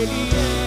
Yeah.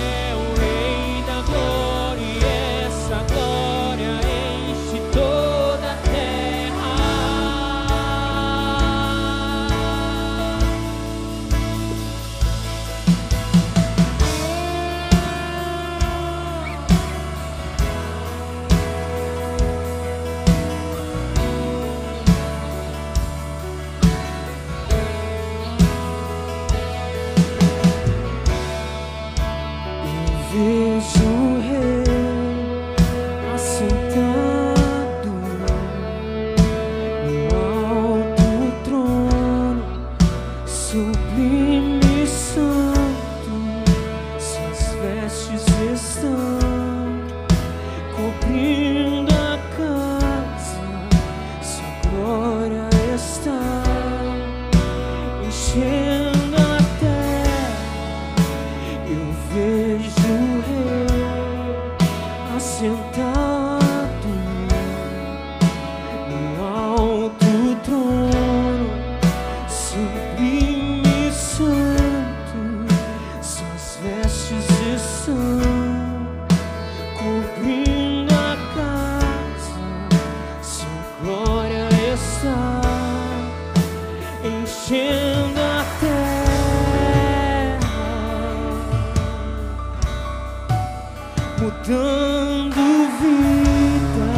dando vida,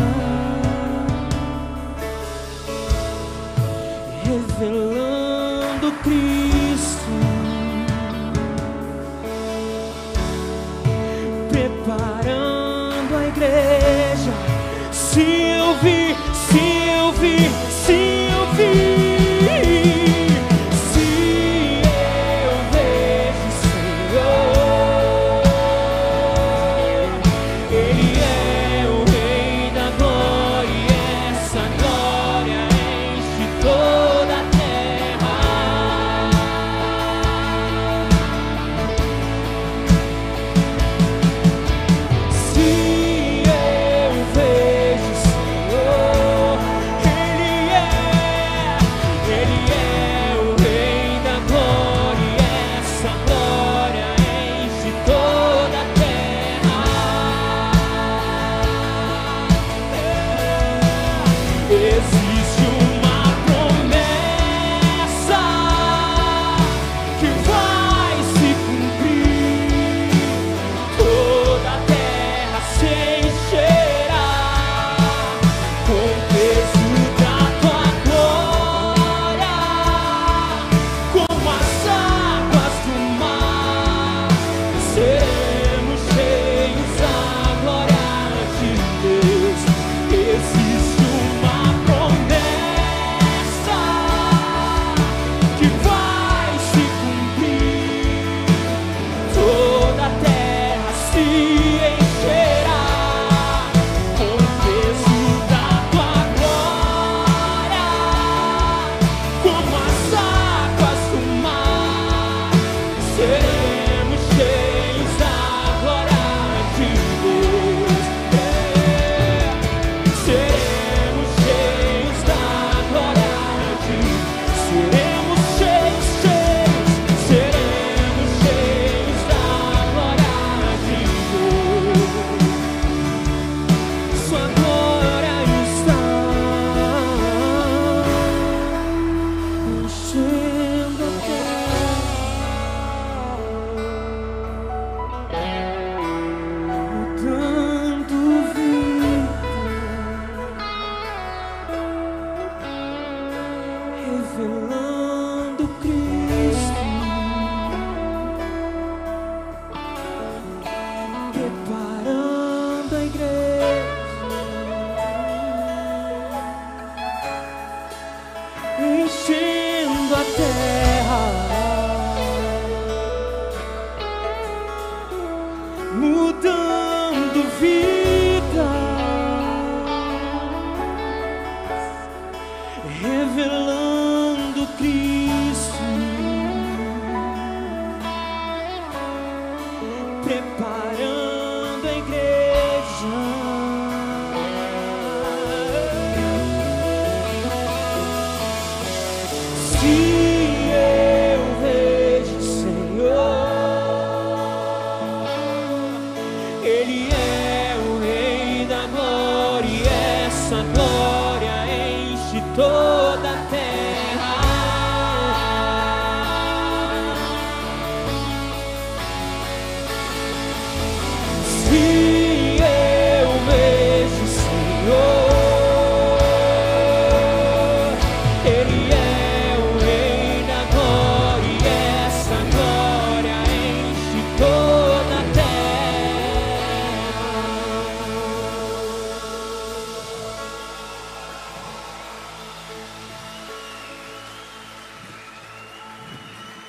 revelando Cristo, preparando a igreja. Se is please.